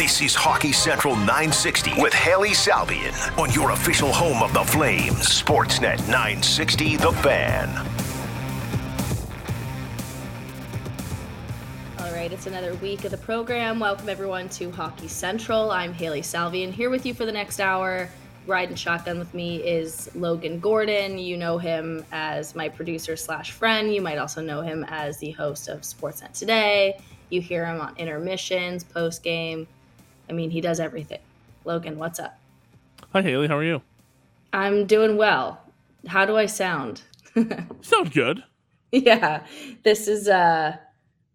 This is Hockey Central 960 with Hailey Salvian on your official home of the Flames, Sportsnet 960 The Fan. All right, it's another week of the program. Welcome everyone to Hockey Central. I'm Hailey Salvian here with you for the next hour. Riding shotgun with me is Logan Gordon. You know him as my producer slash friend. You might also know him as the host of Sportsnet Today. You hear him on intermissions, post game. I mean, he does everything. Logan, what's up? Hi, Hailey. How are you? I'm doing well. How do I sound? Sound good. yeah, this is uh,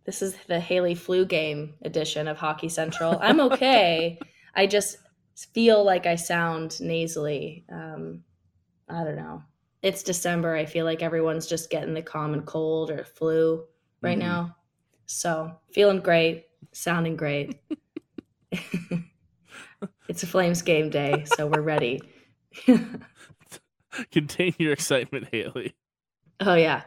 this is the Hailey flu game edition of Hockey Central. I'm okay. I just feel like I sound nasally. Um, I don't know. It's December. I feel like everyone's just getting the common cold or flu right mm-hmm. now. So feeling great, sounding great. it's a Flames game day, so we're ready. Contain your excitement, Hailey. Oh yeah.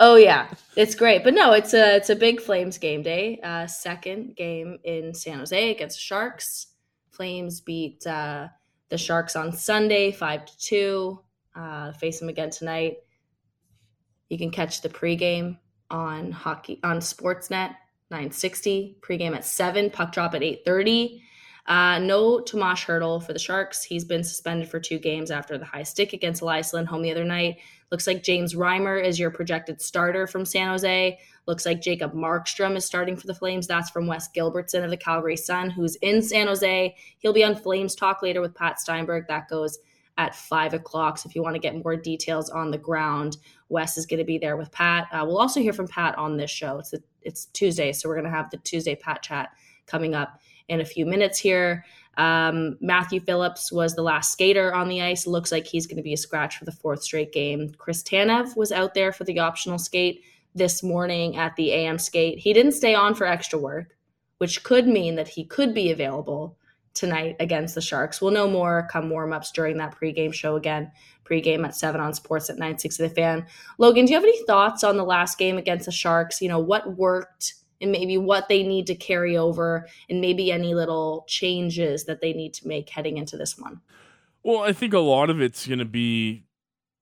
Oh yeah, it's great. But no, it's a it's a big Flames game day. Uh, second game in San Jose against Sharks. Flames beat uh, the Sharks on Sunday, five to two. Uh, face them again tonight. You can catch the pregame on hockey on Sportsnet 960. Pregame at seven. Puck drop at 8:30. Uh, no Tomas Hertl for the Sharks. He's been suspended for two games after the high stick against Elias Lindholm the other night. Looks like James Reimer is your projected starter from San Jose. Looks like Jacob Markstrom is starting for the Flames. That's from Wes Gilbertson of the Calgary Sun, who's in San Jose. He'll be on Flames Talk later with Pat Steinberg. That goes at five o'clock. So if you want to get more details on the ground, Wes is going to be there with Pat. Uh, we'll also hear from Pat on this show. It's the, it's Tuesday, so we're going to have the Tuesday Pat chat coming up in a few minutes here. Um, Matthew Phillips was the last skater on the ice. Looks like he's going to be a scratch for the fourth straight game. Chris Tanev was out there for the optional skate this morning at the AM skate. He didn't stay on for extra work, which could mean that he could be available tonight against the Sharks. We'll know more come warm ups during that pregame show again. Pregame at 7 on Sportsnet 960 The Fan. Logan, do you have any thoughts on the last game against the Sharks? You know, what worked and maybe what they need to carry over and maybe any little changes that they need to make heading into this one? Well, I think a lot of it's going to be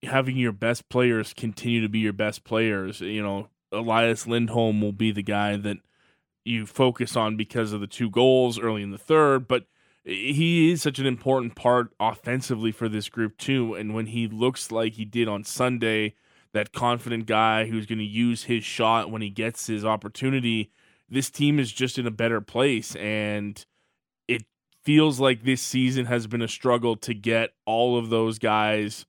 having your best players continue to be your best players. You know, Elias Lindholm will be the guy that you focus on because of the two goals early in the third, but he is such an important part offensively for this group too. And when he looks like he did on Sunday, that confident guy who's going to use his shot when he gets his opportunity, this team is just in a better place. And it feels like this season has been a struggle to get all of those guys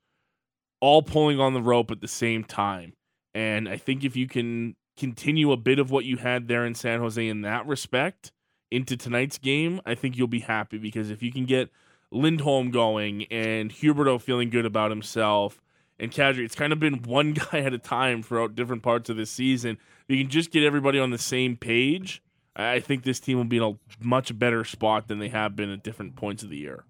all pulling on the rope at the same time. And I think if you can continue a bit of what you had there in San Jose in that respect, into tonight's game, I think you'll be happy because if you can get Lindholm going and Huberdeau feeling good about himself and Kadri, it's kind of been one guy at a time throughout different parts of this season. If you can just get everybody on the same page, I think this team will be in a much better spot than they have been at different points of the year.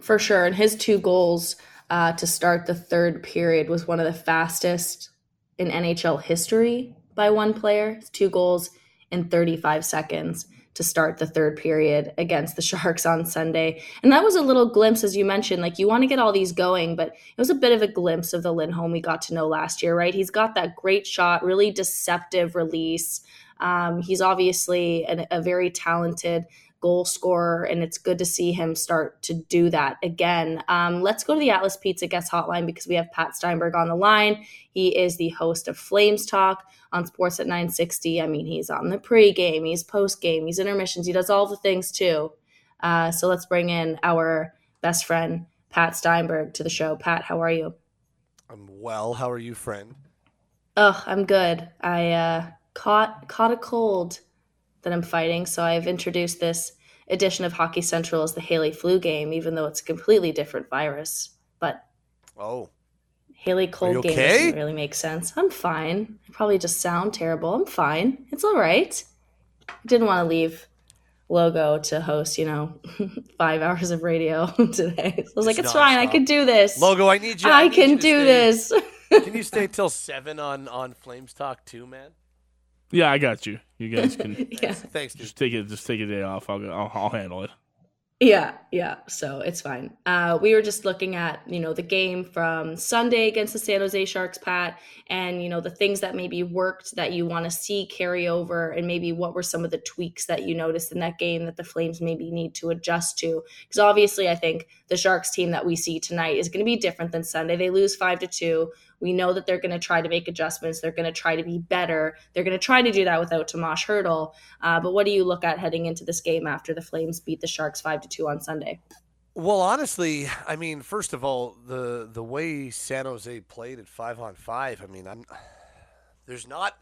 For sure. And his two goals uh, to start the third period was one of the fastest in NHL history by one player. Two goals in 35 seconds to start the third period against the Sharks on Sunday. And that was a little glimpse, as you mentioned, like you want to get all these going, but it was a bit of a glimpse of the Lindholm we got to know last year, right? He's got that great shot, really deceptive release. Um, he's obviously an, a very talented goal scorer, and it's good to see him start to do that again. Um, let's go to the Atlas Pizza Guest Hotline because we have Pat Steinberg on the line. He is the host of Flames Talk on Sportsnet 960. I mean, he's on the pregame, he's postgame, he's intermissions, he does all the things too. Uh, so let's bring in our best friend, Pat Steinberg, to the show. Pat, how are you? I'm well. How are you, friend? Oh, I'm good. I uh, caught caught a cold that I'm fighting, so I've introduced this edition of Hockey Central as the Hailey flu game, even though it's a completely different virus. But oh, Hailey cold game doesn't really make sense. I'm fine. I probably just sound terrible. I'm fine. It's all right. I didn't want to leave logo to host, you know, five hours of radio today. So I was like, it's, it's fine. I can do this. Logo, I need you. I, I need can you do stay. this. can you stay till seven on on Flames Talk too, man? Yeah, I got you. You guys can yeah. Thanks, just take it. Just take a day off. I'll I'll, I'll handle it. Yeah, yeah. So it's fine. Uh, we were just looking at you know the game from Sunday against the San Jose Sharks, Pat, and you know the things that maybe worked that you want to see carry over, and maybe what were some of the tweaks that you noticed in that game that the Flames maybe need to adjust to. Because obviously, I think the Sharks team that we see tonight is going to be different than Sunday. They lose five to two. We know that they're going to try to make adjustments. They're going to try to be better. They're going to try to do that without Tomas Hertl. Uh, but what do you look at heading into this game after the Flames beat the Sharks five to two on Sunday? Well, honestly, I mean, first of all, the the way San Jose played at five on five, I mean, I'm there's not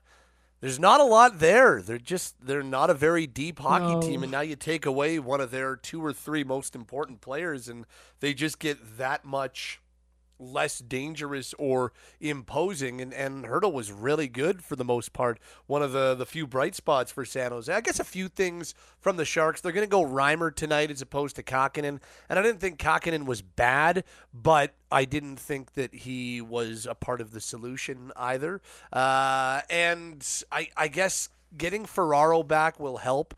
there's not a lot there. They're just they're not a very deep hockey No. team, and now you take away one of their two or three most important players, and they just get that much less dangerous or imposing. And, and Hertl was really good for the most part. One of the, the few bright spots for San Jose. I guess a few things from the Sharks. They're going to go Reimer tonight as opposed to Kahkonen. And I didn't think Kahkonen was bad, but I didn't think that he was a part of the solution either. Uh, and I, I guess getting Ferraro back will help.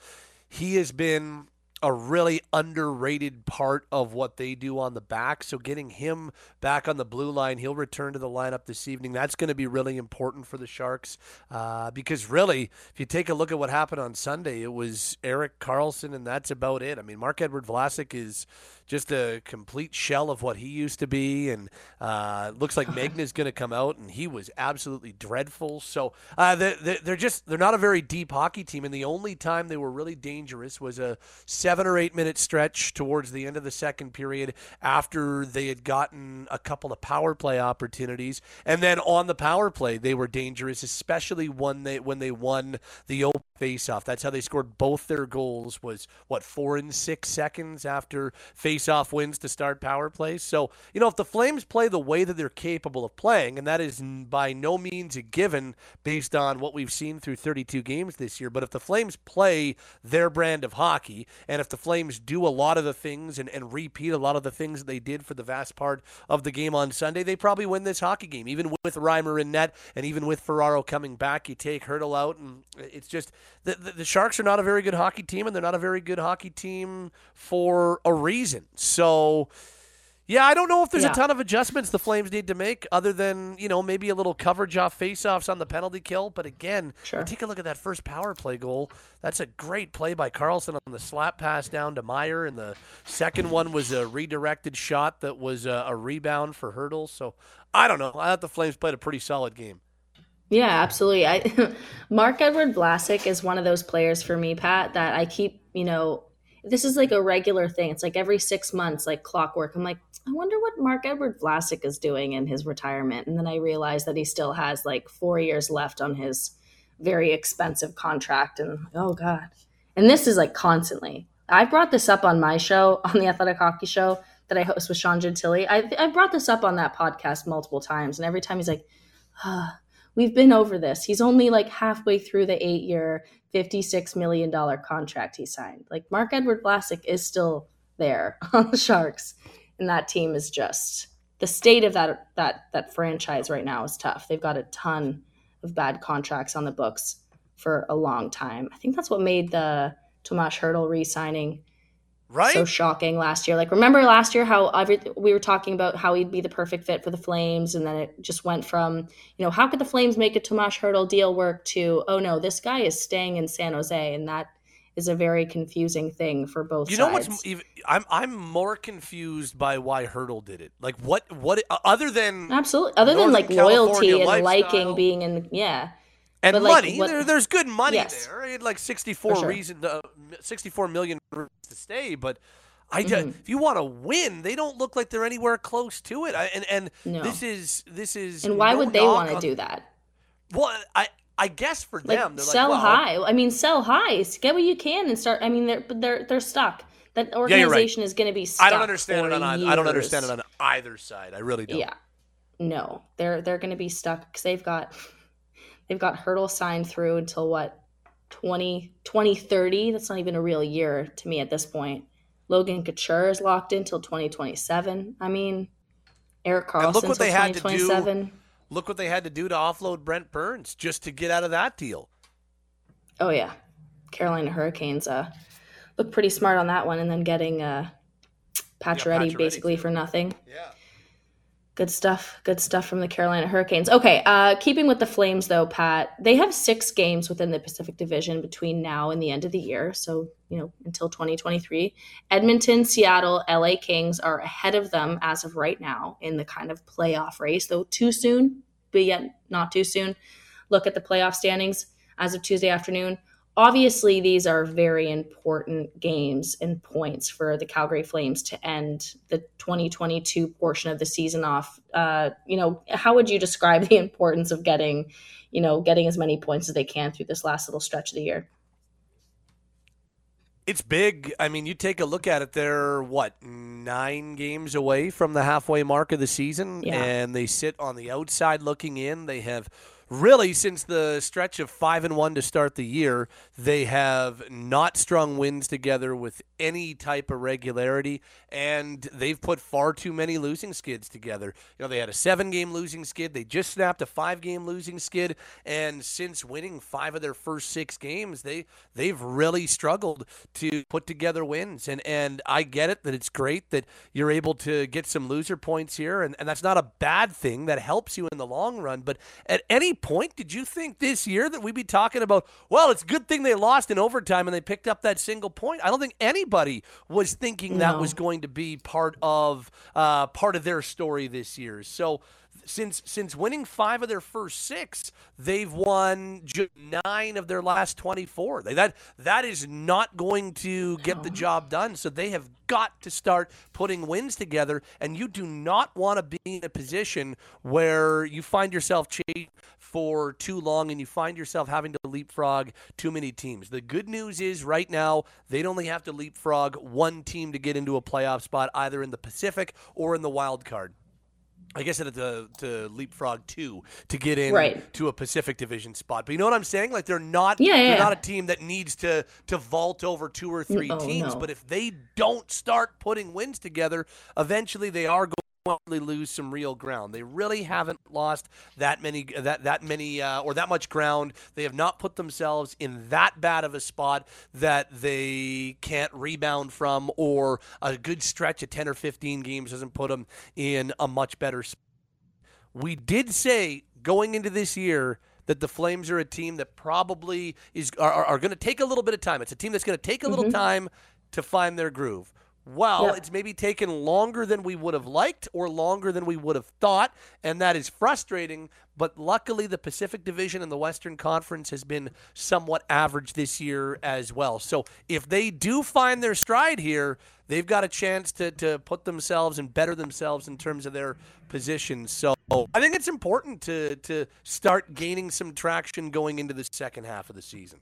He has been a really underrated part of what they do on the back. So getting him back on the blue line, he'll return to the lineup this evening. That's going to be really important for the Sharks uh, because really, if you take a look at what happened on Sunday, it was Erik Karlsson, and that's about it. I mean, Marc-Edouard Vlasic is just a complete shell of what he used to be, and uh, looks like Megna's going to come out, and he was absolutely dreadful. So uh, they're, they're just they're not a very deep hockey team, and the only time they were really dangerous was a seven or eight minute stretch towards the end of the second period after they had gotten a couple of power play opportunities, and then on the power play they were dangerous, especially when they when they won the open face-off. That's how they scored both their goals. Was what four and six seconds after face-off wins to start power plays. So you know if the Flames play the way that they're capable of playing, and that is by no means a given based on what we've seen through 32 games this year. But if the Flames play their brand of hockey, and if the Flames do a lot of the things and, and repeat a lot of the things that they did for the vast part of the game on Sunday, they probably win this hockey game. Even with Reimer in net, and even with Ferraro coming back, you take Hertl out, and it's just the, the, the Sharks are not a very good hockey team, and they're not a very good hockey team for a reason. So. Yeah, I don't know if there's Yeah. a ton of adjustments the Flames need to make other than, you know, maybe a little coverage off faceoffs on the penalty kill. But again, Sure. take a look at that first power play goal. That's a great play by Karlsson on the slap pass down to Meier. And the second one was a redirected shot that was a, a rebound for Hertl. So I don't know. I thought the Flames played a pretty solid game. Yeah, absolutely. I Marc-Edouard Vlasic is one of those players for me, Pat, that I keep, you know, this is like a regular thing. It's like every six months, like clockwork. I'm like, I wonder what Marc-Edouard Vlasic is doing in his retirement. And then I realize that he still has like four years left on his very expensive contract. And oh God. And this is like constantly. I brought this up on my show, on the Athletic Hockey Show that I host with Sean Gentille. I, I brought this up on that podcast multiple times. And every time he's like, ah, we've been over this. He's only like halfway through the eight year, $56 million contract he signed. Like Marc-Edouard Vlasic is still there on the Sharks. And that team is just the state of that that that franchise right now is tough. They've got a ton of bad contracts on the books for a long time. I think that's what made the Tomas Hertl re-signing Right? so shocking last year. Like, remember last year how every, we were talking about how he'd be the perfect fit for the Flames, and then it just went from, you know, how could the Flames make a Tomas Hertl deal work to, oh no, this guy is staying in San Jose, and that is a very confusing thing for both You know sides. what's even, I'm I'm more confused by why Hertl did it. Like what what other than Absolutely, other than Northern like loyalty and lifestyle. liking being in, yeah, and But, like, money. what- there, there's good money Yes. there. He had like 64 For sure. reason, uh, 64 million to stay, but. I Mhm. if you want to win, they don't look like they're anywhere close to it. I, and and No. this is this is and why no would they want to on- do that? Well, I I guess for Like them, they're sell like, well, high. I mean, sell high. Get what you can and start. I mean, they're but they're they're stuck. That you're right. organization is going to be stuck. I don't understand it on either, I don't understand it on either side. I really don't. Yeah. No, they're they're going to be stuck because they've got they've got Hertl signed through until what 20 2030. That's not even a real year to me at this point. Logan Couture is locked in till 2027. I mean, Erik And look what they had to do Look what they had to do to offload Brent Burns just to get out of that deal. Oh yeah, Carolina Hurricanes uh, look pretty smart on that one, and then getting uh, Pacioretty, yeah, basically for nothing. Yeah. Good stuff. Good stuff from the Carolina Hurricanes. Okay, uh, keeping with the Flames though, Pat, they have six games within the Pacific Division between now and the end of the year. So you know until 2023. Edmonton, Seattle, LA Kings are ahead of them as of right now in the kind of playoff race. Though too soon, but yet not too soon. Look at the playoff standings as of Tuesday afternoon obviously these are very important games and points for the Calgary Flames to end the 2022 portion of the season off. Uh, you know, how would you describe the importance of getting, you know, getting as many points as they can through this last little stretch of the year? It's big. I mean, you take a look at it. They're what nine games away from the halfway mark of the season, yeah. and they sit on the outside looking in. They have really since the stretch of five and one to start the year, they have not strung wins together with any type of regularity, and they've put far too many losing skids together. You know, they had a seven game losing skid, they just snapped a five game losing skid, and since winning five of their first six games, they they've really struggled to put together wins. And and I get it that it's great that you're able to get some loser points here, and, and that's not a bad thing. That helps you in the long run. But at any point did you think this year that we'd be talking about, well, it's a good thing they lost in overtime and they picked up that single point? I don't think anybody was thinking no. that was going to be part of uh, part of their story this year. So since since winning five of their first six, they've won nine of their last twenty four. That that is not going to get the job done. So they have got to start putting wins together. And you do not want to be in a position where you find yourself chasing for too long and you find yourself having to leapfrog too many teams. The good news is right now they'd only have to leapfrog one team to get into a playoff spot, either in the Pacific or in the wild card. I guess it had to, to leapfrog two to get in right. to a Pacific Division spot. But you know what I'm saying? Like they're not yeah, they're not a team that needs to to vault over two or three oh, teams. No. But if they don't start putting wins together, eventually they are going lose some real ground. They really haven't lost that many that that many uh, or that much ground. They have not put themselves in that bad of a spot that they can't rebound from, or a good stretch of ten or fifteen games doesn't put them in a much better. spot. We did say going into this year that the Flames are a team that probably is are, are, are going to take a little bit of time. It's a team that's going to take a little mm-hmm. time to find their groove. Well, yep. it's maybe taken longer than we would have liked or longer than we would have thought, and that is frustrating. But luckily, the Pacific Division and the Western Conference has been somewhat average this year as well. So if they do find their stride here, they've got a chance to, to put themselves and better themselves in terms of their position. So I think it's important to, to start gaining some traction going into the second half of the season.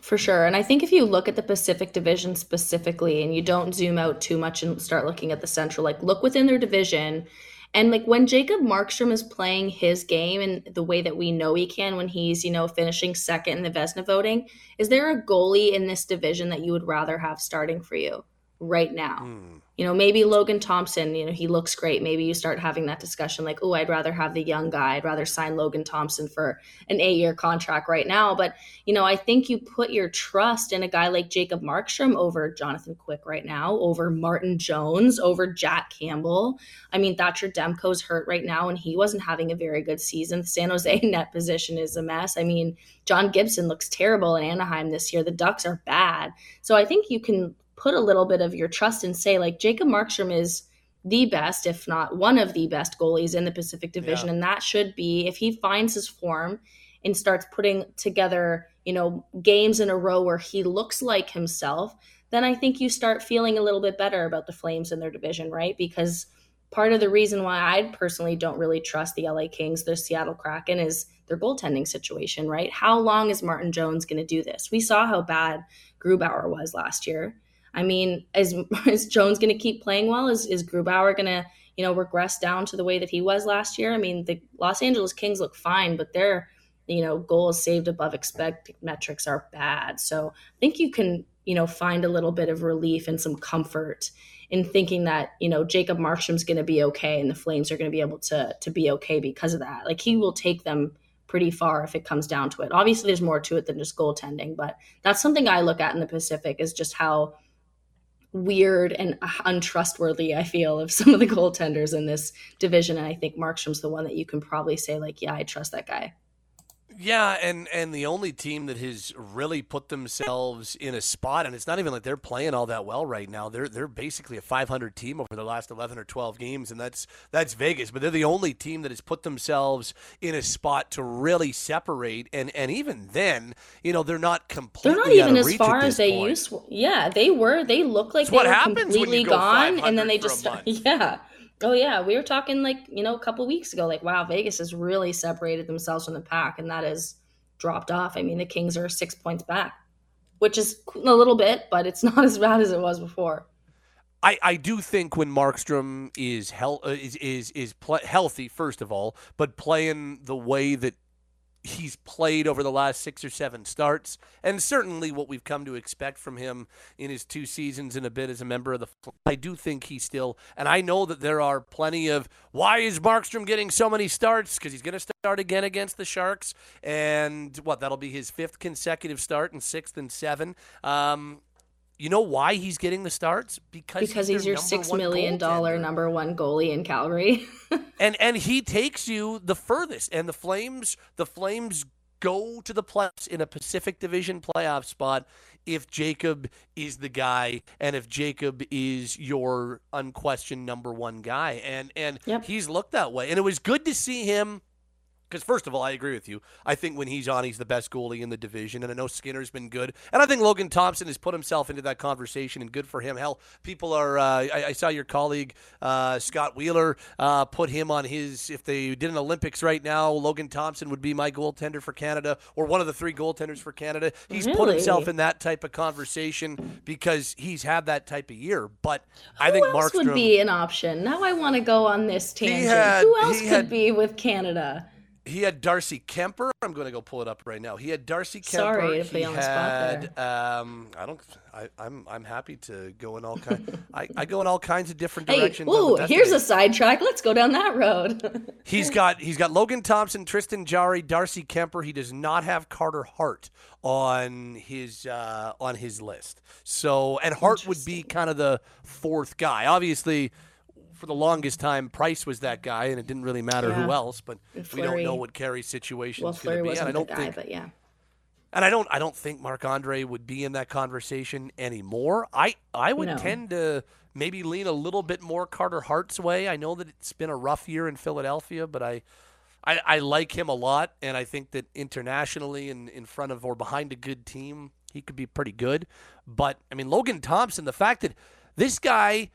For sure. And I think if you look at the Pacific Division specifically and you don't zoom out too much and start looking at the Central, like look within their division. And like when Jacob Markstrom is playing his game and the way that we know he can when he's, you know, finishing second in the Vezina voting, is there a goalie in this division that you would rather have starting for you right now? Mm you know, maybe Logan Thompson, you know, he looks great. Maybe you start having that discussion like, oh, I'd rather have the young guy. I'd rather sign Logan Thompson for an eight year contract right now. But, you know, I think you put your trust in a guy like Jacob Markstrom over Jonathan Quick right now, over Martin Jones, over Jack Campbell. I mean, Thatcher Demko's hurt right now and he wasn't having a very good season. The San Jose net position is a mess. I mean, John Gibson looks terrible in Anaheim this year. The Ducks are bad. So I think you can put a little bit of your trust and say like Jacob Markstrom is the best, if not one of the best goalies in the Pacific Division, yeah. and that should be if he finds his form and starts putting together, you know, games in a row where he looks like himself, then I think you start feeling a little bit better about the Flames in their division, right? Because part of the reason why I personally don't really trust the LA Kings, the Seattle Kraken, is their goaltending situation, right? How long is Martin Jones going to do this? We saw how bad Grubauer was last year. I mean, is is Jones going to keep playing well? Is is Grubauer going to you know regress down to the way that he was last year? I mean, the Los Angeles Kings look fine, but their you know goals saved above expected metrics are bad. So I think you can you know find a little bit of relief and some comfort in thinking that you know Jacob Markstrom's going to be okay and the Flames are going to be able to to be okay because of that. Like he will take them pretty far if it comes down to it. Obviously, there's more to it than just goaltending, but that's something I look at in the Pacific is just how weird and untrustworthy I feel of some of the goaltenders in this division. And I think Markstrom's the one that you can probably say, like, yeah, I trust that guy. Yeah, and and the only team that has really put themselves in a spot, and it's not even like they're playing all that well right now. They're they're basically a 500 team over the last 11 or 12 games, and that's that's Vegas. But they're the only team that has put themselves in a spot to really separate. And and even then, you know, they're not completely. They're not even as far as they point. used. Yeah, they were. They look like It's they were happens when you completely go gone, and then they just yeah. Oh yeah, we were talking like you know a couple weeks ago, like wow, Vegas has really separated themselves from the pack, and that has dropped off. I mean, the Kings are six points back, which is a little bit, but it's not as bad as it was before. I, I do think when Markstrom is hel- uh, is is is healthy first of all, but playing the way that he's played over the last six or seven starts, and certainly what we've come to expect from him in his two seasons and a bit as a member of the. I do think he's still, and I know that there are plenty of why is Markstrom getting so many starts because he's going to start again against the Sharks, and what that'll be his fifth consecutive start and sixth and seven. Um, you know why he's getting the starts? Because Because he's their your six million dollar number one goalie in Calgary. and and he takes you the furthest. And the Flames, the Flames go to the playoffs in a Pacific Division playoff spot if Jacob is the guy, and if Jacob is your unquestioned number one guy. And and Yep. he's looked that way, and it was good to see him. Because first of all, I agree with you. I think when he's on, he's the best goalie in the division, and I know Skinner's been good, and I think Logan Thompson has put himself into that conversation, and good for him. Hell, people are. Uh, I, I saw your colleague uh, Scott Wheeler uh, put him on his. If they did an Olympics right now, Logan Thompson would be my goaltender for Canada, or one of the three goaltenders for Canada. He's put himself in that type of conversation because he's had that type of year. But I Who think else would be an option? Now I want to go on this tangent. had- Who else could had- be with Canada? He had Darcy Kuemper. I'm going to go pull it up right now. He had Darcy Kuemper. Sorry to he you on the spot had, Um, I don't. I, I'm. I'm happy to go in all kind. I, I go in all kinds of different directions. on ooh, here's a sidetrack. Let's go down that road. He's got. He's got Logan Thompson, Tristan Jarry, Darcy Kuemper. He does not have Carter Hart on his uh, on his list. So, and Hart would be kind of the fourth guy. Obviously. For the longest time, Price was that guy, and it didn't really matter who else. But And we don't know what Carey's situation well, is going to Fleury be. And I don't guy, think but yeah. and I don't I don't think Marc Andre would be in that conversation anymore. I I would No. tend to maybe lean a little bit more Carter Hart's way. I know that it's been a rough year in Philadelphia, but I I, I like him a lot, and I think that internationally and in front of or behind a good team, he could be pretty good. But I mean, Logan Thompson, the fact that this guy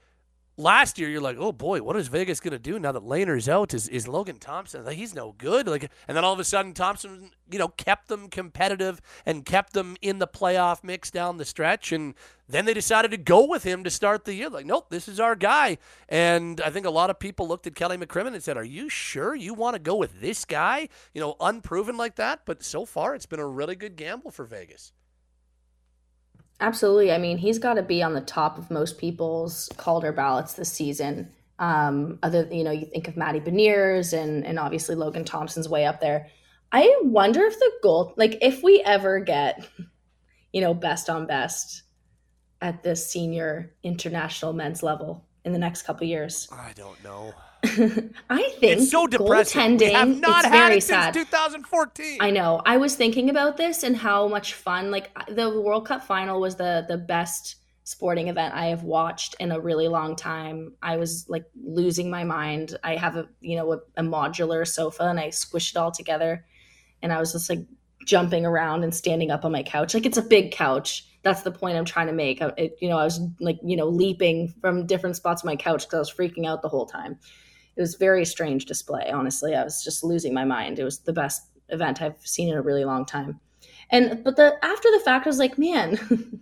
last year you're like, oh boy, what is Vegas going to do now that Lehner's out? Is is Logan Thompson? Like, he's no good. Like, and then all of a sudden Thompson, you know, kept them competitive and kept them in the playoff mix down the stretch, and then they decided to go with him to start the year. Like, nope, this is our guy. And I think a lot of people looked at Kelly McCrimmon and said, "Are you sure you want to go with this guy? You know, unproven like that." But so far, it's been a really good gamble for Vegas. Absolutely. I mean, he's got to be on the top of most people's Calder ballots this season. Um, other, you know, you think of Matty Beniers and and obviously Logan Thompson's way up there. I wonder if the goal, like, if we ever get, you know, best on best at this senior international men's level in the next couple years. I don't know. I think It's so depressing. We Goaltending, have not it's had very it since sad. 2014. I know. I was thinking about this and how much fun like the World Cup final was the the best sporting event I have watched in a really long time. I was like losing my mind. I have a you know a, a modular sofa and I squished it all together and I was just like jumping around and standing up on my couch. Like it's a big couch. That's the point I'm trying to make. I- It, you know, I was like, you know, leaping from different spots of my couch because I was freaking out the whole time. It was very strange display, honestly. I was just losing my mind. It was the best event I've seen in a really long time. And but the after the fact I was like, man,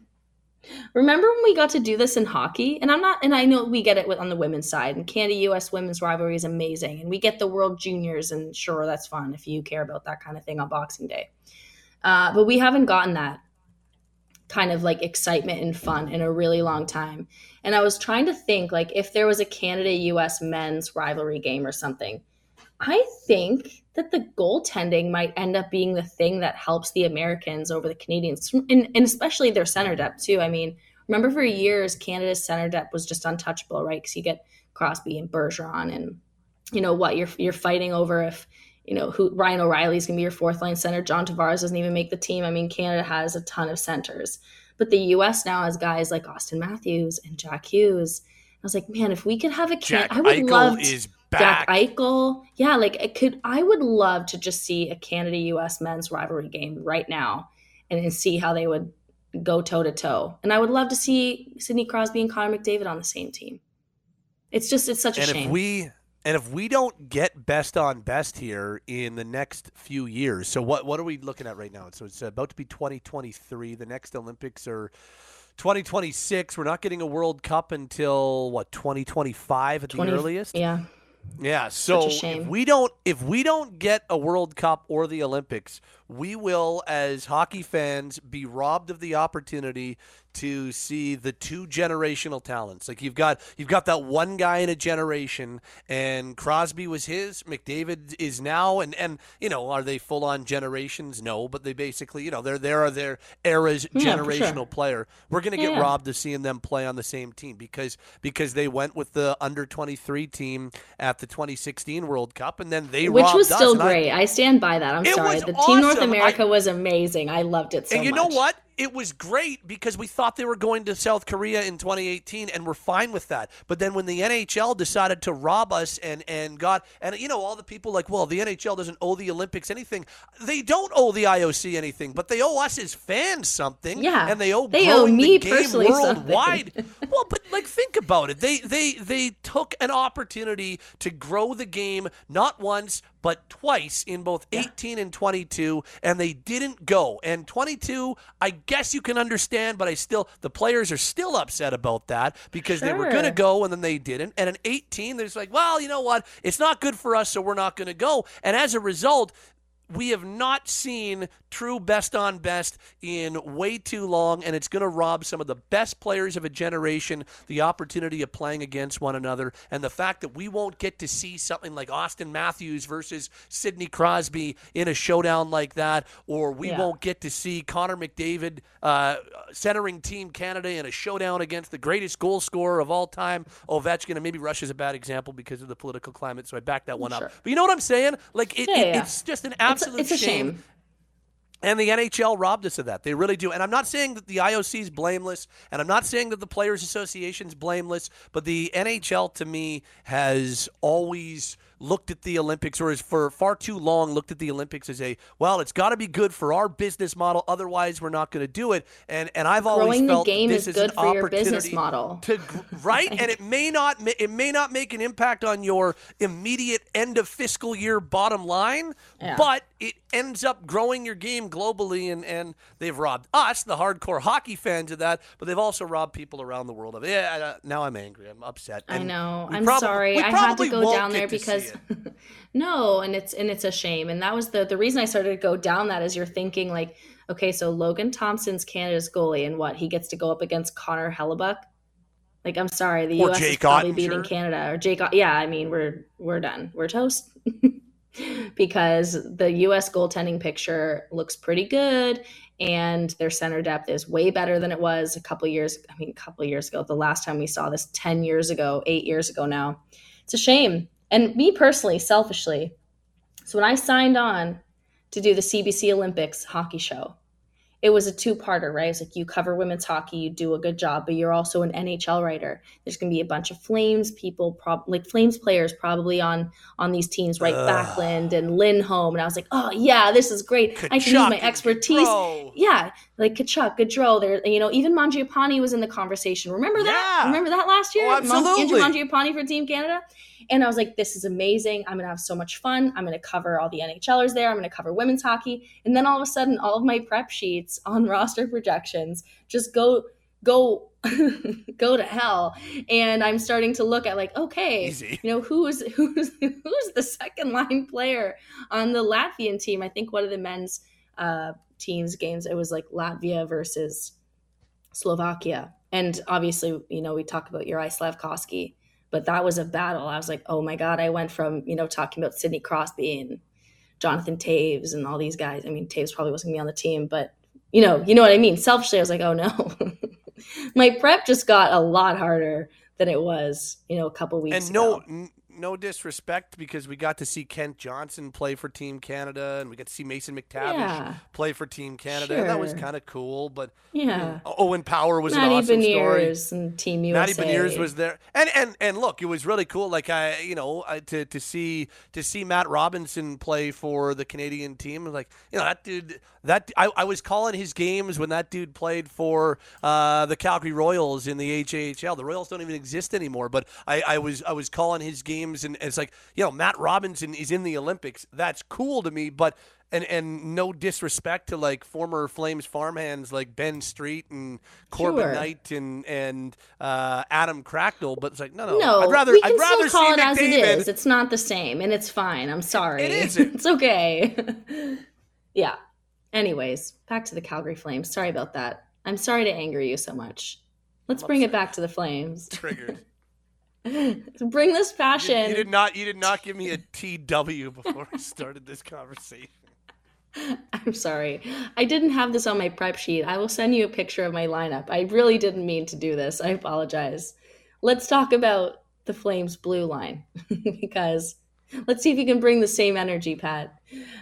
remember when we got to do this in hockey? And I'm not and I know we get it with, on the women's side and Canada US women's rivalry is amazing and we get the World Juniors and sure that's fun if you care about that kind of thing on Boxing Day. Uh, but we haven't gotten that kind of like excitement and fun in a really long time. And I was trying to think like if there was a Canada US men's rivalry game or something. I think that the goaltending might end up being the thing that helps the Americans over the Canadians, and, and especially their center depth too. I mean, remember for years Canada's center depth was just untouchable, right? Because you get Crosby and Bergeron, and you know what you're you're fighting over if you know who Ryan O'Reilly is gonna be your fourth line center. John Tavares doesn't even make the team. I mean, Canada has a ton of centers, but the U.S. now has guys like Auston Matthews and Jack Hughes. I was like, man, if we could have a can, I would Eichel love is Jack. Eichel. Yeah, like it could. I would love to just see a Canada U.S. men's rivalry game right now and, and see how they would go toe to toe. And I would love to see Sidney Crosby and Connor McDavid on the same team. It's just it's such a and shame. if we and if we don't get best on best here in the next few years, so what what are we looking at right now? So it's about to be 2023. The next Olympics are 2026. We're not getting a World Cup until what 2025 at 20 the earliest. Yeah. Yeah, so if we don't if we don't get a World Cup or the Olympics, we will as hockey fans be robbed of the opportunity to see the two generational talents. Like you've got you've got that one guy in a generation and Crosby was his, McDavid is now and and you know, are they full on generations? No, but they basically, you know, they're there are their era's Yeah, generational sure. player. We're going to get Yeah. robbed of seeing them play on the same team because because they went with the under 23 team at the 2016 World Cup and then they Which was still And I- great. I, stand by that. I'm sorry. The Team North. America I- was amazing. I loved it so much. and you much. know what? It was great because we thought they were going to South Korea in 2018, and we're fine with that. But then when the NHL decided to rob us and and got and you know all the people like, well, the NHL doesn't owe the Olympics anything. They don't owe the IOC anything, but they owe us as fans something. Yeah. and they owe They owe me the game personally worldwide. well, but like think about it. They they they took an opportunity to grow the game not once but twice in both 18 and 22 and they didn't go. And 22, I guess you can understand, but I still the players are still upset about that because they were going to go and then they didn't. And in 18, they're just like, "Well, you know what? It's not good for us, so we're not going to go." And as a result, we have not seen true best on best in way too long, and it's going to rob some of the best players of a generation the opportunity of playing against one another. And the fact that we won't get to see something like Auston Matthews versus Sidney Crosby in a showdown like that, or we Yeah. won't get to see Connor McDavid uh, centering Team Canada in a showdown against the greatest goal scorer of all time, Ovechkin. And maybe Russia's a bad example because of the political climate, so I backed that one Sure. up. But you know what I'm saying? Like, it, Yeah, it- yeah. it's just an It's a, absolute it's a shame. and the NHL robbed us of that. They really do. And I'm not saying that the IOC is blameless, and I'm not saying that the Players Association is blameless, but the NHL to me has always looked at the Olympics, or has for far too long looked at the Olympics as a well, it's got to be good for our business model, otherwise we're not going to do it. And and I've always Growing the felt game this is good for your business model. to right, and it may not it may not make an impact on your immediate end of fiscal year bottom line, Yeah. but it ends up growing your game globally, and, and they've robbed us, the hardcore hockey fans, of that. But they've also robbed people around the world of it. Yeah, now I'm angry. I'm upset. I know. I'm sorry. I had to go down there because it. no, and it's and it's a shame. And that was the the reason I started to go down that is you're thinking like, okay, so Logan Thompson's Canada's goalie, and what he gets to go up against Connor Hellebuyck. Like, I'm sorry, the Or U.S. is probably Oettinger. beating Canada or Jake. Yeah, I mean, we're we're done. We're toast. because the US goaltending picture looks pretty good and their center depth is way better than it was a couple years I mean a couple years ago the last time we saw this 10 years ago 8 years ago now it's a shame and me personally selfishly so when I signed on to do the CBC Olympics hockey show it was a two-parter right? It's like you cover women's hockey you do a good job but you're also an NHL writer. There's going to be a bunch of flames people prob- like flames players probably on on these teams right? Ugh. Backlund and Lindholm. And I was like oh yeah this is great. I can use my expertise. Gaudreau. yeah, like Tkachuk, Gaudreau, there, you know, even Mangiapane was in the conversation. Remember that? Yeah. Remember that last year? Oh, absolutely. Andrew Mangiapane for Team Canada. And I was like, this is amazing. I'm gonna have so much fun. I'm gonna cover all the NHLers there. I'm gonna cover women's hockey. And then all of a sudden, all of my prep sheets on roster projections just go go go to hell. And I'm starting to look at like, okay, Easy. you know, who's who's who's the second line player on the Latvian team? I think one of the men's uh, teams games it was like Latvia versus Slovakia, and obviously, you know, we talk about Uri Slafkovsky, but that was a battle. I was like, oh my god, I went from you know talking about Sidney Crosby and Jonathan Toews and all these guys. I mean, Toews probably wasn't gonna be on the team, but you know, you know what I mean. Selfishly, I was like, oh no, my prep just got a lot harder than it was, you know, a couple weeks and no, ago. No disrespect because we got to see Kent Johnson play for Team Canada and we got to see Mason McTavish Yeah. play for Team Canada. And that was kind of cool. But Yeah. Owen Power was Matty an awesome story. And Team Matty USA. Beniers was there, and and and look, it was really cool. Like I, you know, I, to to see to see Matt Robinson play for the Canadian team. Like you know, that dude. That I, I was calling his games when that dude played for uh, the Calgary Royals in the HHL. The Royals don't even exist anymore, but I, I was I was calling his games, and it's like you know, Matt Robinson is in the Olympics. That's cool to me, but and and no disrespect to like former Flames farmhands like Ben Street and Corbin Sure. Knight and and uh, Adam Cracknell, but it's like no, no, No, I'd rather we can I'd rather still call see it as it McDavid. is. It's not the same, and it's fine. I'm sorry. It isn't. it's okay. yeah. Anyways, back to the Calgary Flames. Sorry about that. I'm sorry to anger you so much. Let's bring it back to the Flames. Triggered. bring this You, passion. you did not you did not give me a TW before we started this conversation. I'm sorry. I didn't have this on my prep sheet. I will send you a picture of my lineup. I really didn't mean to do this. I apologize. Let's talk about the Flames blue line because let's see if you can bring the same energy, Pat.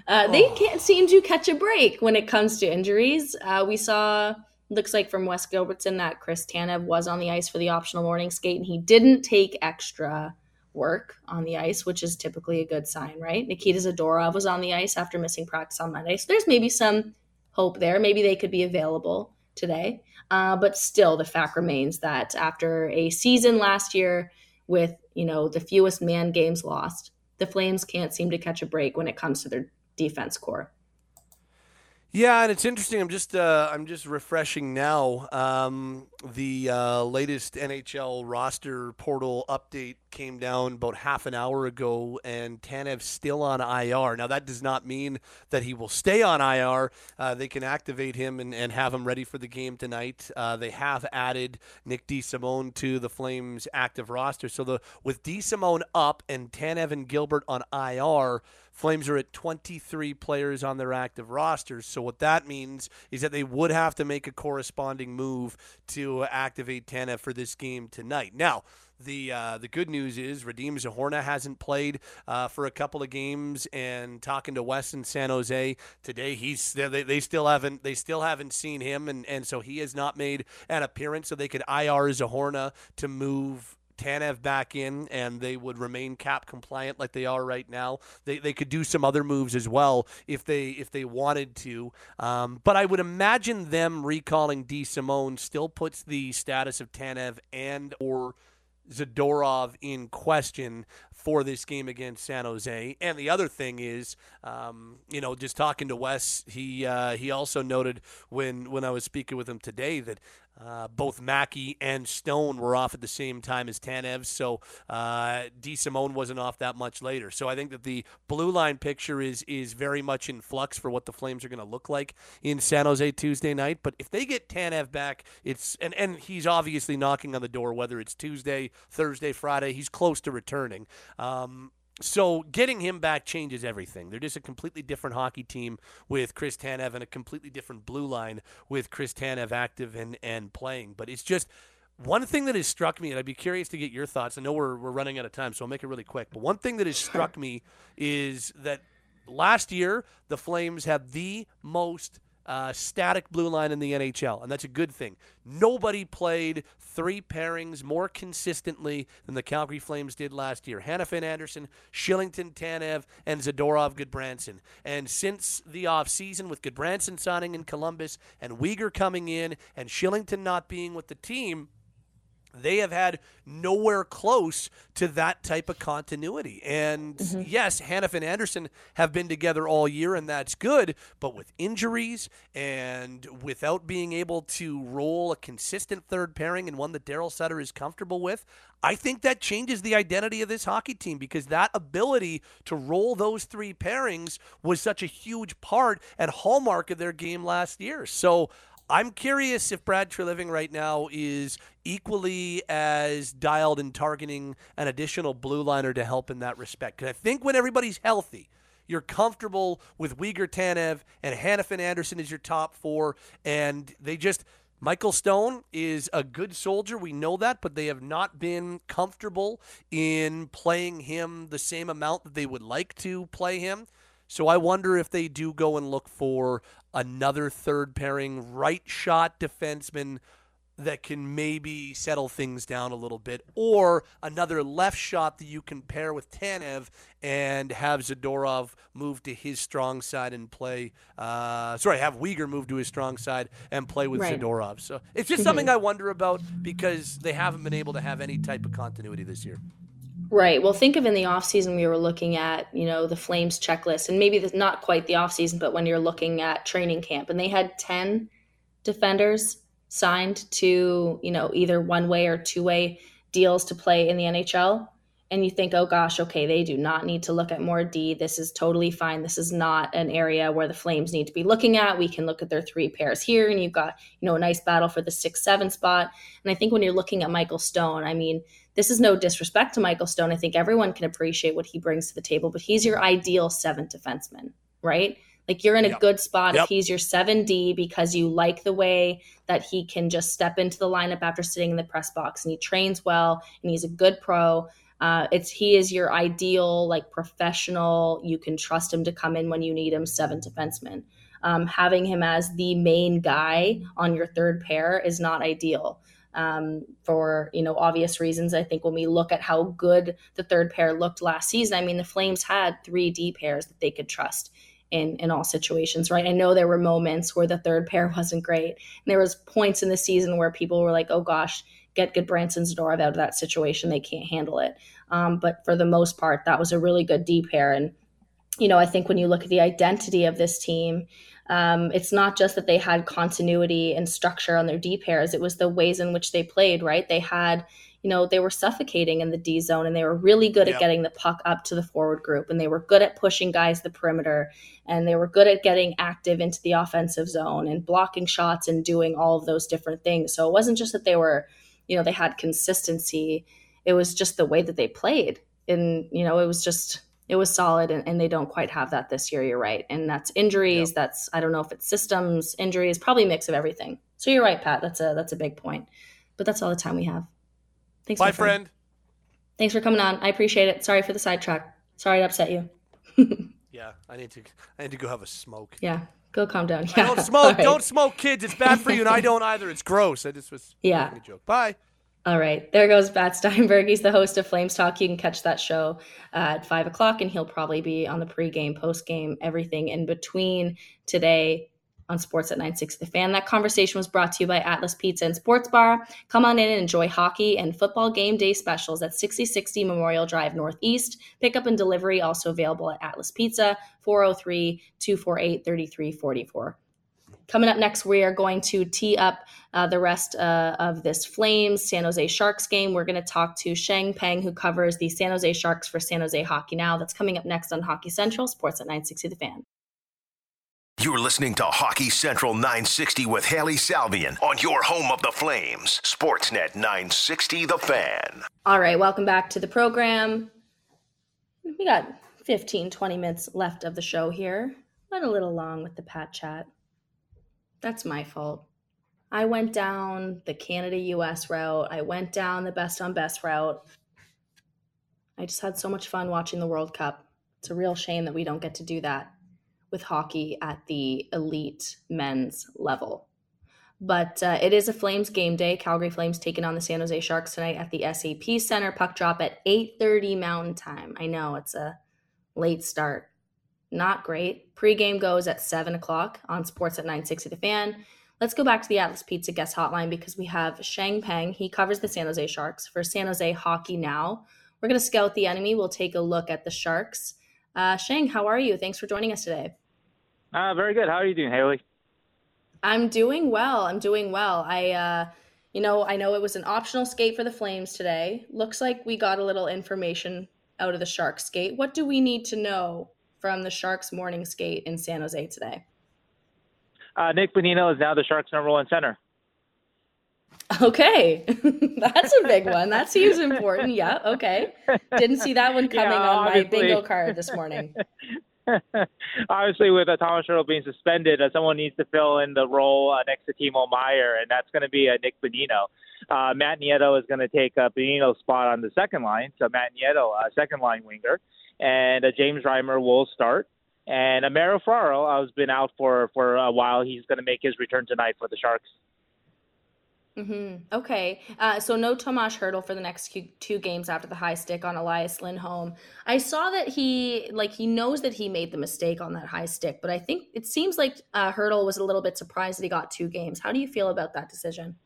Uh, they Oh. can't seem to catch a break when it comes to injuries. Uh, we saw, looks like from Wes Gilbertson, that Chris Tanev was on the ice for the optional morning skate and he didn't take extra work on the ice, which is typically a good sign, right? Nikita Zadorov was on the ice after missing practice on Monday. So there's maybe some hope there. Maybe they could be available today. Uh, but still, the fact remains that after a season last year with, you know, the fewest man games lost, the Flames can't seem to catch a break when it comes to their defense core. Yeah, and it's interesting. I'm just uh, I'm just refreshing now. Um, the uh, latest NHL roster portal update came down about half an hour ago, and Tanev's still on IR. Now that does not mean that he will stay on IR. Uh, they can activate him and, and have him ready for the game tonight. Uh, they have added Nick DeSimone to the Flames active roster. So the with DeSimone up and Tanev and Gilbert on IR. Flames are at 23 players on their active rosters. So what that means is that they would have to make a corresponding move to activate Tanev for this game tonight. Now, the uh, the good news is Radim Zohorna hasn't played uh, for a couple of games, and talking to Wes in San Jose today, he's they, they still haven't they still haven't seen him, and, and so he has not made an appearance. So they could IR Zohorna to move Tanev back in and they would remain cap compliant like they are right now. They, they could do some other moves as well if they if they wanted to. Um, but I would imagine them recalling DeSimone still puts the status of Tanev and or Zadorov in question for this game against San Jose. And the other thing is, um, you know, just talking to Wes, he uh, he also noted when when I was speaking with him today that uh, both Mackey and Stone were off at the same time as Tanev, so uh, DeSimone wasn't off that much later. So I think that the blue line picture is is very much in flux for what the Flames are going to look like in San Jose Tuesday night. But if they get Tanev back, it's and and he's obviously knocking on the door, whether it's Tuesday, Thursday, Friday. He's close to returning. Um, so getting him back changes everything. They're just a completely different hockey team with Chris Tanev and a completely different blue line with Chris Tanev active and, and playing. But it's just one thing that has struck me, and I'd be curious to get your thoughts. I know we're, we're running out of time, so I'll make it really quick. But one thing that has struck me is that last year the Flames had the most uh, static blue line in the NHL, and that's a good thing. Nobody played three pairings more consistently than the Calgary Flames did last year. Hanifin Andersson, Kylington Tanev, and Zadorov Gudbranson. And since the offseason, with Gudbranson signing in Columbus and Weegar coming in and Kylington not being with the team, they have had nowhere close to that type of continuity. And mm-hmm. yes, Hanifin and Andersson have been together all year, and that's good. But with injuries and without being able to roll a consistent third pairing and one that Daryl Sutter is comfortable with, I think that changes the identity of this hockey team because that ability to roll those three pairings was such a huge part and hallmark of their game last year. So I'm curious if Brad Treliving right now is equally as dialed in targeting an additional blue liner to help in that respect. Because I think when everybody's healthy, you're comfortable with Weegar Tanev and Hanifin Andersson as your top four, and they just Michael Stone is a good soldier. We know that, but they have not been comfortable in playing him the same amount that they would like to play him. So I wonder if they do go and look for another third pairing right shot defenseman that can maybe settle things down a little bit, or another left shot that you can pair with Tanev and have Zadorov move to his strong side and play. Uh, sorry, have Weegar move to his strong side and play with right. Zadorov. So it's just something I wonder about because they haven't been able to have any type of continuity this year. Right. Well, think of in the offseason, we were looking at, you know, the Flames checklist, and maybe not quite the offseason, but when you're looking at training camp, and they had 10 defenders signed to, you know, either one way or two way deals to play in the NHL. And you think, oh gosh, okay, they do not need to look at more D. This is totally fine. This is not an area where the Flames need to be looking at. We can look at their three pairs here, and you've got, you know, a nice battle for the six, seven spot. And I think when you're looking at Michael Stone, I mean, this is no disrespect to Michael Stone. I think everyone can appreciate what he brings to the table, but he's your ideal seven defenseman, right? Like you're in a yep. good spot yep. if he's your 7D because you like the way that he can just step into the lineup after sitting in the press box and he trains well and he's a good pro. Uh, it's he is your ideal like professional. You can trust him to come in when you need him. Seven defenseman. Um, having him as the main guy on your third pair is not ideal. Um, for you know obvious reasons. I think when we look at how good the third pair looked last season, I mean the Flames had three D pairs that they could trust in in all situations, right? I know there were moments where the third pair wasn't great. And there was points in the season where people were like, "Oh gosh, get Gudbranson Zadorov out of that situation. They can't handle it." Um, but for the most part, that was a really good D pair. And you know, I think when you look at the identity of this team, um, it's not just that they had continuity and structure on their D pairs; it was the ways in which they played. Right? They had you know, they were suffocating in the D zone and they were really good yep. at getting the puck up to the forward group and they were good at pushing guys the perimeter and they were good at getting active into the offensive zone and blocking shots and doing all of those different things. So it wasn't just that they were, you know, they had consistency. It was just the way that they played. And, you know, it was just it was solid and, and, they don't quite have that this year you're right and that's injuries yep. that's i don't know if it's systems injuries probably a mix of everything so you're right pat that's a that's a big point but that's all the time we have Thanks, my friend. friend. Thanks for coming on. I appreciate it. Sorry for the sidetrack. Sorry to upset you. yeah, I need to. I need to go have a smoke. Yeah, go calm down. Yeah. don't smoke. Right. Don't smoke, kids. It's bad for you, and I don't either. It's gross. I just was yeah. a joke. Bye. All right, there goes Pat Steinberg. He's the host of Flames Talk. You can catch that show uh, at five o'clock, and he'll probably be on the pregame, postgame, everything in between today on Sportsnet 960 The Fan. That conversation was brought to you by Atlas Pizza and Sports Bar. Come on in and enjoy hockey and football game day specials at 6060 Memorial Drive Northeast. Pickup and delivery also available at Atlas Pizza, 403 248 3344. Coming up next, we are going to tee up uh, the rest uh, of this Flames San Jose Sharks game. We're going to talk to Sheng Peng, who covers the San Jose Sharks for San Jose Hockey Now. That's coming up next on Hockey Central, Sportsnet 960 The Fan. You're listening to Hockey Central 960 with Hailey Salvian on your home of the Flames, Sportsnet 960 The Fan. All right, welcome back to the program. We got 15, 20 minutes left of the show here. Went a little long with the Pat chat. That's my fault. I went down the Canada US route, I went down the best on best route. I just had so much fun watching the World Cup. It's a real shame that we don't get to do that with hockey at the elite men's level. But uh, it is a Flames game day. Calgary Flames taking on the San Jose Sharks tonight at the SAP Center. Puck drop at 8:30 Mountain Time. I know it's a late start. Not great. Pre-game goes at 7 o'clock on Sportsnet 960 The Fan. Let's go back to the Atlas Pizza guest hotline because we have Sheng Peng. He covers the San Jose Sharks for San Jose Hockey Now. We're going to scout the enemy. We'll take a look at the Sharks. Uh, Sheng, how are you? Thanks for joining us today. Uh, very good. How are you doing, Hailey? I'm doing well. I'm doing well. I, uh, you know, I know it was an optional skate for the Flames today. Looks like we got a little information out of the Sharks skate. What do we need to know from the Sharks morning skate in San Jose today? Uh, Nick Bonino is now the Sharks' number one center. Okay, that's a big one. That seems important. Yeah. Okay. Didn't see that one coming yeah, on my bingo card this morning. obviously, with uh, Tomas Hertl being suspended, uh, someone needs to fill in the role uh, next to Timo Meier, and that's going to be uh, Nick Bonino. Uh, Matt Nieto is going to take uh, Bonino's spot on the second line, so Matt Nieto, uh, second line winger, and uh, James Reimer will start. And Amaro uh, has been out for for a while. He's going to make his return tonight for the Sharks. Mm-hmm. Okay. Uh, so no Tomas Hertl for the next two games after the high stick on Elias Lindholm. I saw that he like he knows that he made the mistake on that high stick, but I think it seems like uh, Hertl was a little bit surprised that he got two games. How do you feel about that decision?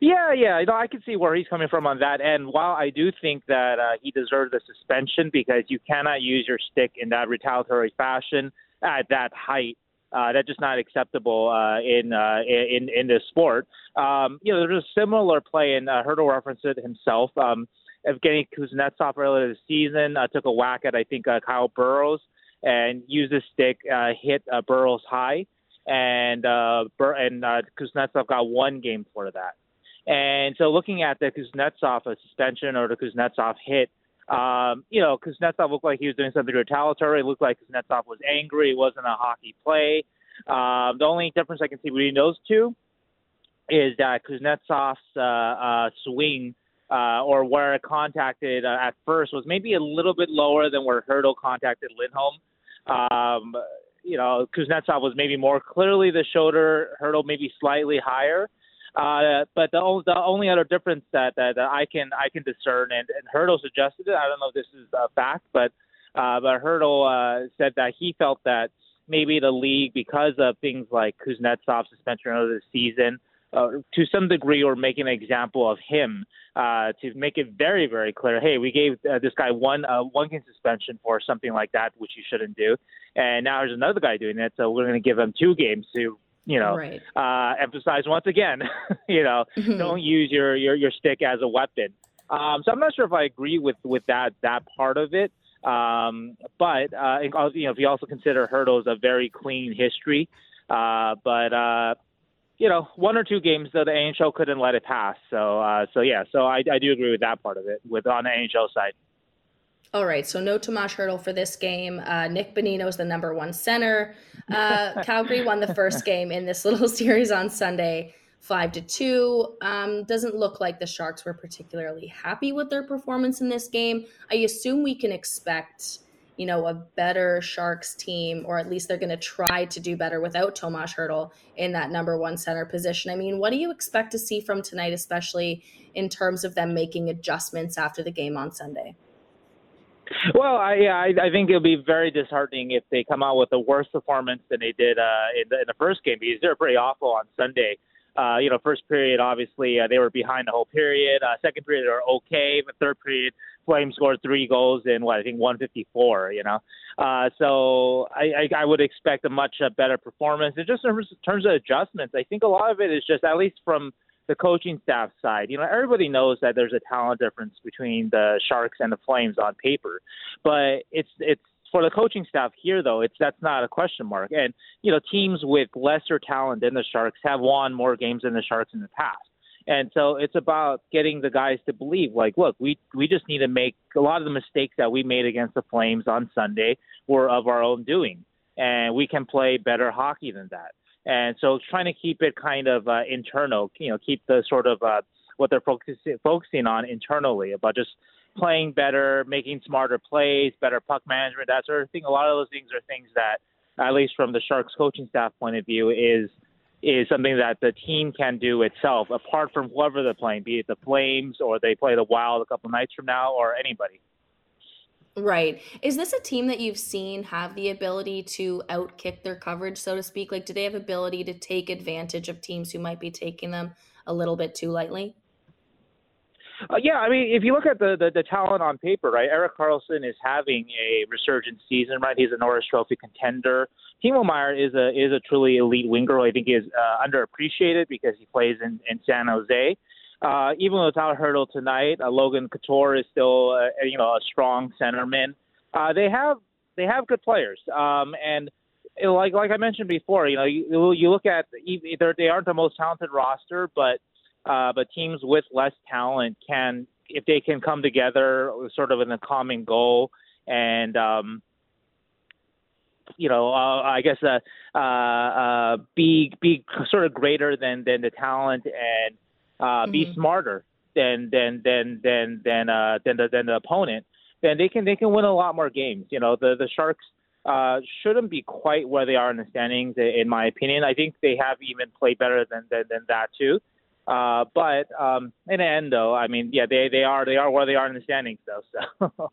Yeah, yeah, you know, I can see where he's coming from on that end. While I do think that uh, he deserves a suspension because you cannot use your stick in that retaliatory fashion at that height, uh, that's just not acceptable uh, in uh, in in this sport. Um, you know, there's a similar play, and uh, Hertl referenced it himself. Um, Evgeny Kuznetsov earlier this season uh, took a whack at I think uh, Kyle Burroughs and used his stick, uh, hit uh, Burroughs high, and uh, Bur- and uh, Kuznetsov got one game for that. And so looking at the Kuznetsov suspension or the Kuznetsov hit, um, you know, Kuznetsov looked like he was doing something retaliatory. It looked like Kuznetsov was angry. It wasn't a hockey play. Um, the only difference I can see between those two is that Kuznetsov's uh, uh, swing uh, or where it contacted uh, at first was maybe a little bit lower than where Hertl contacted Lindholm. Um, you know, Kuznetsov was maybe more clearly the shoulder, Hertl maybe slightly higher. Uh, but the, only, the only other difference that, that, that I can I can discern, and, and Hertl suggested it. I don't know if this is a fact, but uh, but Hertl uh, said that he felt that maybe the league, because of things like Kuznetsov's suspension of the season, uh, to some degree, were making an example of him uh, to make it very, very clear. Hey, we gave uh, this guy one uh, one game suspension for something like that, which you shouldn't do, and now there's another guy doing it, so we're going to give him two games to you know, right. uh, emphasize once again, you know, Mm-hmm. don't use your, your, your stick as a weapon. Um, so I'm not sure if I agree with, with that, that part of it. Um, but, uh, you know, if you also consider Hertl's a very clean history, uh, but, uh, you know, one or two games though the NHL couldn't let it pass. So, uh, so yeah, so I, I do agree with that part of it with on the NHL side. All right, so no Tomas Hertl for this game. Uh, Nick Bonino is the number one center. Uh, Calgary won the first game in this little series on Sunday, five to two. Um, doesn't look like the Sharks were particularly happy with their performance in this game. I assume we can expect, you know, a better Sharks team, or at least they're going to try to do better without Tomas Hertl in that number one center position. I mean, what do you expect to see from tonight, especially in terms of them making adjustments after the game on Sunday? Well, I, yeah, I, I think it'll be very disheartening if they come out with a worse performance than they did uh, in, the, in the first game because they're pretty awful on Sunday. Uh, you know, first period, obviously, uh, they were behind the whole period. Uh, second period, they were okay. But third period, Flames scored three goals in what I think 154. You know, uh, so I, I, I would expect a much uh, better performance. And just in terms of adjustments, I think a lot of it is just at least from the coaching staff side. You know, everybody knows that there's a talent difference between the Sharks and the Flames on paper, but it's it's for the coaching staff here though. It's that's not a question mark. And you know, teams with lesser talent than the Sharks have won more games than the Sharks in the past. And so it's about getting the guys to believe, like, look, we we just need to make a lot of the mistakes that we made against the Flames on Sunday were of our own doing, and we can play better hockey than that. And so trying to keep it kind of uh, internal, you know, keep the sort of uh, what they're focusing focusing on internally about just playing better, making smarter plays, better puck management, that sort of thing. A lot of those things are things that, at least from the Sharks coaching staff point of view, is is something that the team can do itself, apart from whoever they're playing, be it the Flames or they play the Wild a couple nights from now, or anybody. Right. Is this a team that you've seen have the ability to outkick their coverage, so to speak? Like, do they have ability to take advantage of teams who might be taking them a little bit too lightly? Uh, yeah, I mean, if you look at the, the the talent on paper, right? Erik Karlsson is having a resurgent season, right? He's a Norris Trophy contender. Timo Meier is a is a truly elite winger. I think he is uh, underappreciated because he plays in, in San Jose. Uh, even without Hertl tonight, uh, Logan Couture is still uh, you know a strong centerman. Uh, they have they have good players, um, and know, like like I mentioned before, you know you, you look at they aren't the most talented roster, but uh, but teams with less talent can if they can come together sort of in a common goal and um, you know, uh, I guess, uh, uh, uh, be be sort of greater than than the talent and uh, mm-hmm. be smarter than than than than than uh, than the than the opponent, then they can they can win a lot more games. You know, the the Sharks uh, shouldn't be quite where they are in the standings, in my opinion. I think they have even played better than than, than that too. Uh, but um, in the end, though, I mean, yeah, they they are they are where they are in the standings, though. So.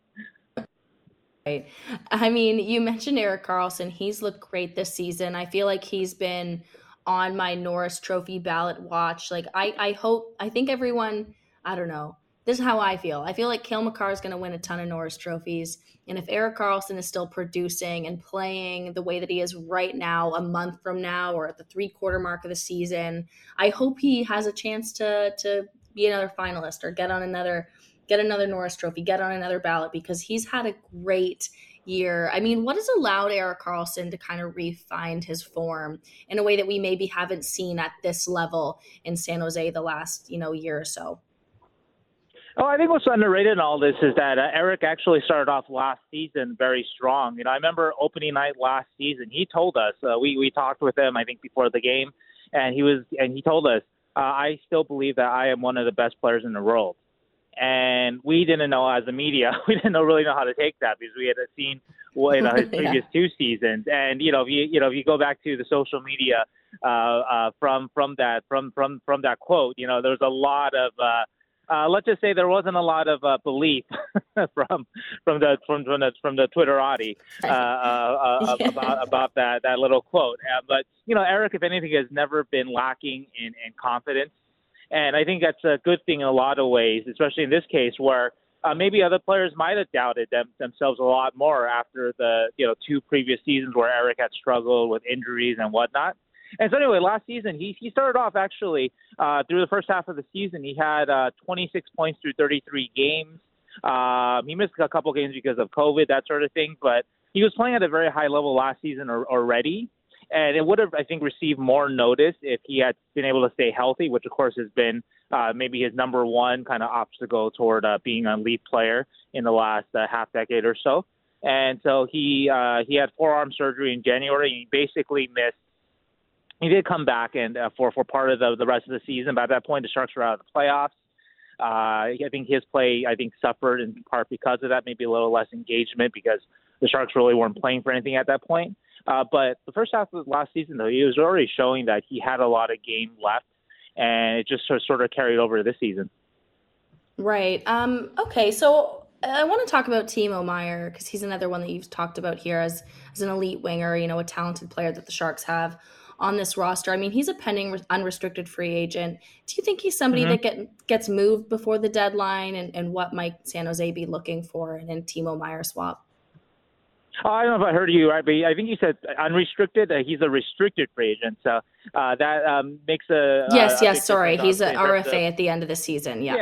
Right. I mean, you mentioned Erik Karlsson. He's looked great this season. I feel like he's been on my Norris Trophy ballot watch. Like, I, I hope, I think everyone, I don't know. This is how I feel. I feel like Cale Makar is going to win a ton of Norris trophies. And if Erik Karlsson is still producing and playing the way that he is right now, a month from now, or at the three quarter mark of the season, I hope he has a chance to to be another finalist or get on another get another Norris Trophy, get on another ballot because he's had a great year. I mean, what has allowed Erik Karlsson to kind of refine his form in a way that we maybe haven't seen at this level in San Jose the last, you know, year or so? Oh, I think what's underrated in all this is that uh, Erik actually started off last season very strong. You know, I remember opening night last season. He told us uh, we we talked with him, I think, before the game, and he was and he told us, uh, I still believe that I am one of the best players in the world and we didn't know as a media, we didn't know really know how to take that because we had seen well, you know his previous two seasons, and you know if you you know if you go back to the social media uh, uh, from from that from from from that quote, you know there's a lot of uh, uh, let's just say there wasn't a lot of uh, belief from from the from from the from the Twitterati uh, uh, uh yeah. about about that that little quote. Uh, but you know, Erik, if anything, has never been lacking in in confidence and I think that's a good thing in a lot of ways, especially in this case where uh, maybe other players might have doubted them, themselves a lot more after the you know two previous seasons where Erik had struggled with injuries and whatnot. And so anyway, last season he he started off actually uh, through the first half of the season he had uh, 26 points through 33 games. Um, he missed a couple games because of COVID, that sort of thing, but he was playing at a very high level last season already and it would have, I think, received more notice if he had been able to stay healthy, which of course has been uh, maybe his number one kind of obstacle toward uh, being a elite player in the last uh, half decade or so. And so he uh, he had forearm surgery in January. He basically missed. He did come back and uh, for for part of the the rest of the season. At that point, the Sharks were out of the playoffs. Uh, I think his play, I think, suffered in part because of that. Maybe a little less engagement because the Sharks really weren't playing for anything at that point. Uh, but the first half of last season, though, he was already showing that he had a lot of game left, and it just sort of carried over to this season. Right. Um, okay. So I want to talk about Timo Meier because he's another one that you've talked about here as as an elite winger. You know, a talented player that the Sharks have on this roster. I mean, he's a pending unrestricted free agent. Do you think he's somebody mm-hmm. that get, gets moved before the deadline? And, and what might San Jose be looking for in a Timo Meier swap? Oh, I don't know if I heard you right, but I think you said unrestricted. Uh, he's a restricted free agent, so uh, that um, makes a yes, a, yes. sorry, he's an RFA at the end of the season. Yeah,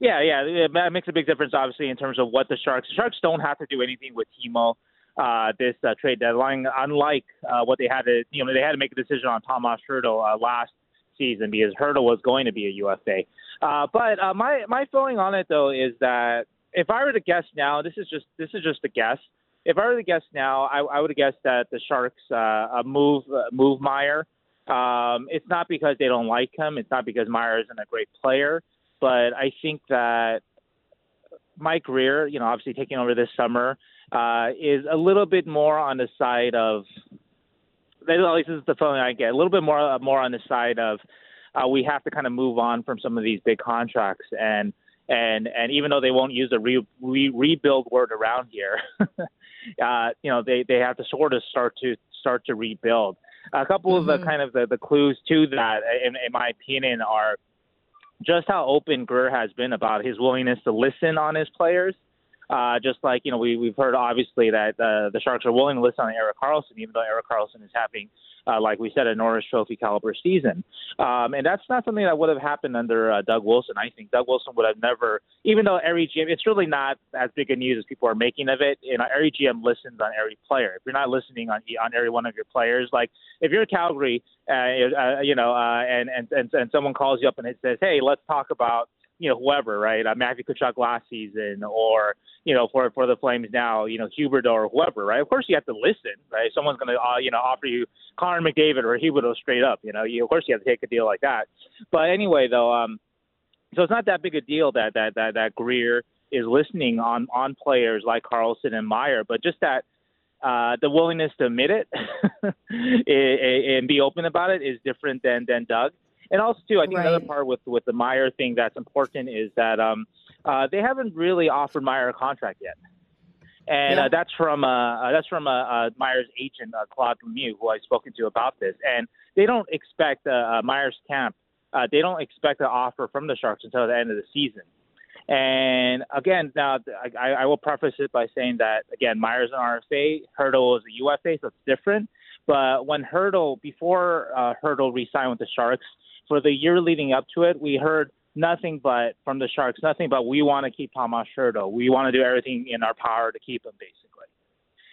yeah, yeah, yeah. That makes a big difference, obviously, in terms of what the Sharks. The Sharks don't have to do anything with Timo uh, this uh, trade deadline, unlike uh, what they had to. You know, they had to make a decision on Tomas Hertl uh, last season because Hertl was going to be a UFA. Uh, but uh, my my feeling on it though is that if I were to guess now, this is just this is just a guess if I were to guess now, I, I would have guessed that the Sharks uh, move uh, move Meier. Um, it's not because they don't like him. It's not because Meier isn't a great player. But I think that Mike Grier, you know, obviously taking over this summer, uh, is a little bit more on the side of. At least this is the feeling I get. A little bit more more on the side of uh, we have to kind of move on from some of these big contracts and and and even though they won't use the re, re, rebuild word around here, uh, you know, they, they have to sort of start to start to rebuild. A couple mm-hmm. of the mm-hmm. kind of the, the clues to that, in, in my opinion, are just how open Grier has been about his willingness to listen on his players. Uh, just like you know, we we've heard obviously that uh, the Sharks are willing to listen on Erik Karlsson, even though Erik Karlsson is having uh, like we said, a Norris Trophy caliber season. Um, and that's not something that would have happened under uh, Doug Wilson. I think Doug Wilson would have never, even though every GM, it's really not as big a news as people are making of it. Know, every GM listens on every player. If you're not listening on on every one of your players, like if you're a Calgary, uh, uh, you know, uh, and, and and and someone calls you up and it says, hey, let's talk about you know whoever, right? Uh, Matthew Tkachuk last season, or you know for for the Flames now, you know Huberdeau or whoever, right? Of course you have to listen, right? Someone's going to uh, you know offer you Connor McDavid or Huberdeau straight up, you know. You, of course you have to take a deal like that. But anyway, though, um, so it's not that big a deal that that that that Grier is listening on on players like Karlsson and Meier, but just that uh, the willingness to admit it and be open about it is different than than Doug. And also, too, I think right. another part with with the Meier thing that's important is that um, uh, they haven't really offered Meier a contract yet. And yeah. uh, that's from uh, uh that's from uh, uh, Meier's agent uh, Claude Lemieux, who I've spoken to about this. And they don't expect Meier's camp. Uh, they don't expect an offer from the Sharks until the end of the season. And again, now I, I will preface it by saying that again, Meier's an RFA, Hertl is a UFA, so it's different. But when Hertl, before uh, Hertl re-signed with the Sharks, for the year leading up to it, we heard nothing but from the Sharks, nothing but we want to keep Tomas Hertl. We want to do everything in our power to keep him, basically.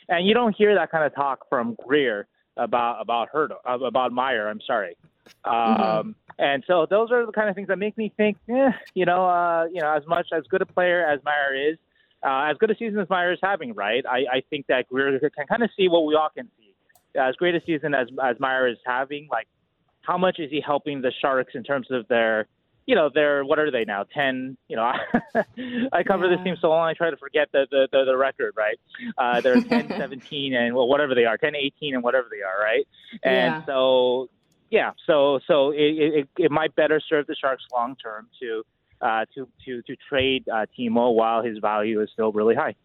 And you don't hear that kind of talk from Grier about about uh, about Meier. I'm sorry. Mm-hmm. Um, and so those are the kind of things that make me think, eh, you know, uh, you know, as much as good a player as Meier is, uh, as good a season as Meier is having, right? I, I think that Grier can kind of see what we all can see. As great a season as as Meier is having, like how much is he helping the Sharks in terms of their, you know, their what are they now? Ten. You know, I cover yeah. this team so long, I try to forget the the, the, the record, right? Uh, they're 10, 17, and well, whatever they are, 10, 18, and whatever they are, right? And yeah. so yeah, so so it, it, it might better serve the Sharks long term to uh, to to to trade uh, Timo while his value is still really high.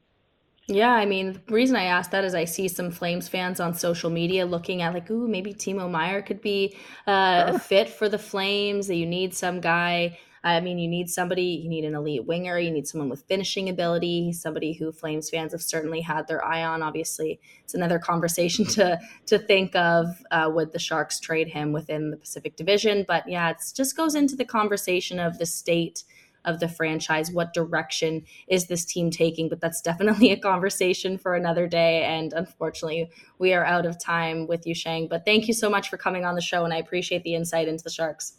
Yeah, I mean, the reason I asked that is I see some Flames fans on social media looking at like, ooh, maybe Timo Meier could be uh, a fit for the Flames. That you need some guy I mean, you need somebody, you need an elite winger, you need someone with finishing ability, somebody who Flames fans have certainly had their eye on. Obviously, it's another conversation to to think of. Uh, would the Sharks trade him within the Pacific Division? But yeah, it just goes into the conversation of the state of the franchise. What direction is this team taking? But that's definitely a conversation for another day. And unfortunately, we are out of time with you, Sheng. But thank you so much for coming on the show, and I appreciate the insight into the Sharks.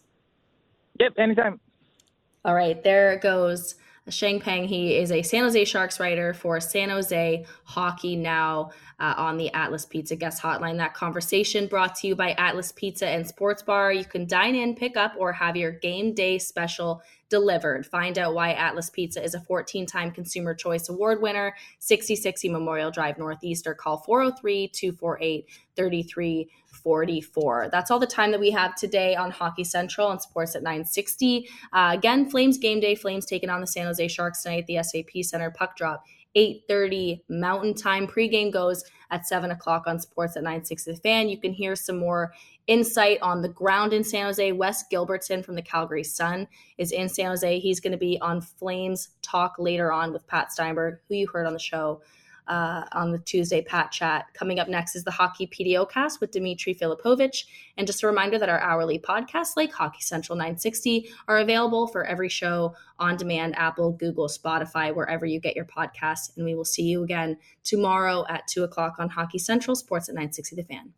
Yep, anytime. All right, there goes Sheng Peng. He is a San Jose Sharks writer for San Jose Hockey Now uh, on the Atlas Pizza guest hotline. That conversation brought to you by Atlas Pizza and Sports Bar. You can dine in, pick up, or have your game day special delivered. Find out why Atlas Pizza is a 14 time Consumer Choice Award winner, 6060 Memorial Drive Northeast, or call 403 248 3344. That's all the time that we have today on Hockey Central and Sportsnet 960. Uh, again, Flames game day. Flames taking on the San Jose Sharks tonight at the SAP Center. Puck drop 8.30 mountain time pregame goes at 7 o'clock on sportsnet 960 the fan you can hear some more insight on the ground in san jose wes gilbertson from the calgary sun is in san jose he's going to be on flames talk later on with pat steinberg who you heard on the show uh, on the Tuesday Pat Chat. Coming up next is the Hockey PDO cast with Dimitri Filipovic. And just a reminder that our hourly podcasts, like Hockey Central 960, are available for every show on demand Apple, Google, Spotify, wherever you get your podcasts. And we will see you again tomorrow at 2 o'clock on Hockey Central, Sportsnet 960 The Fan.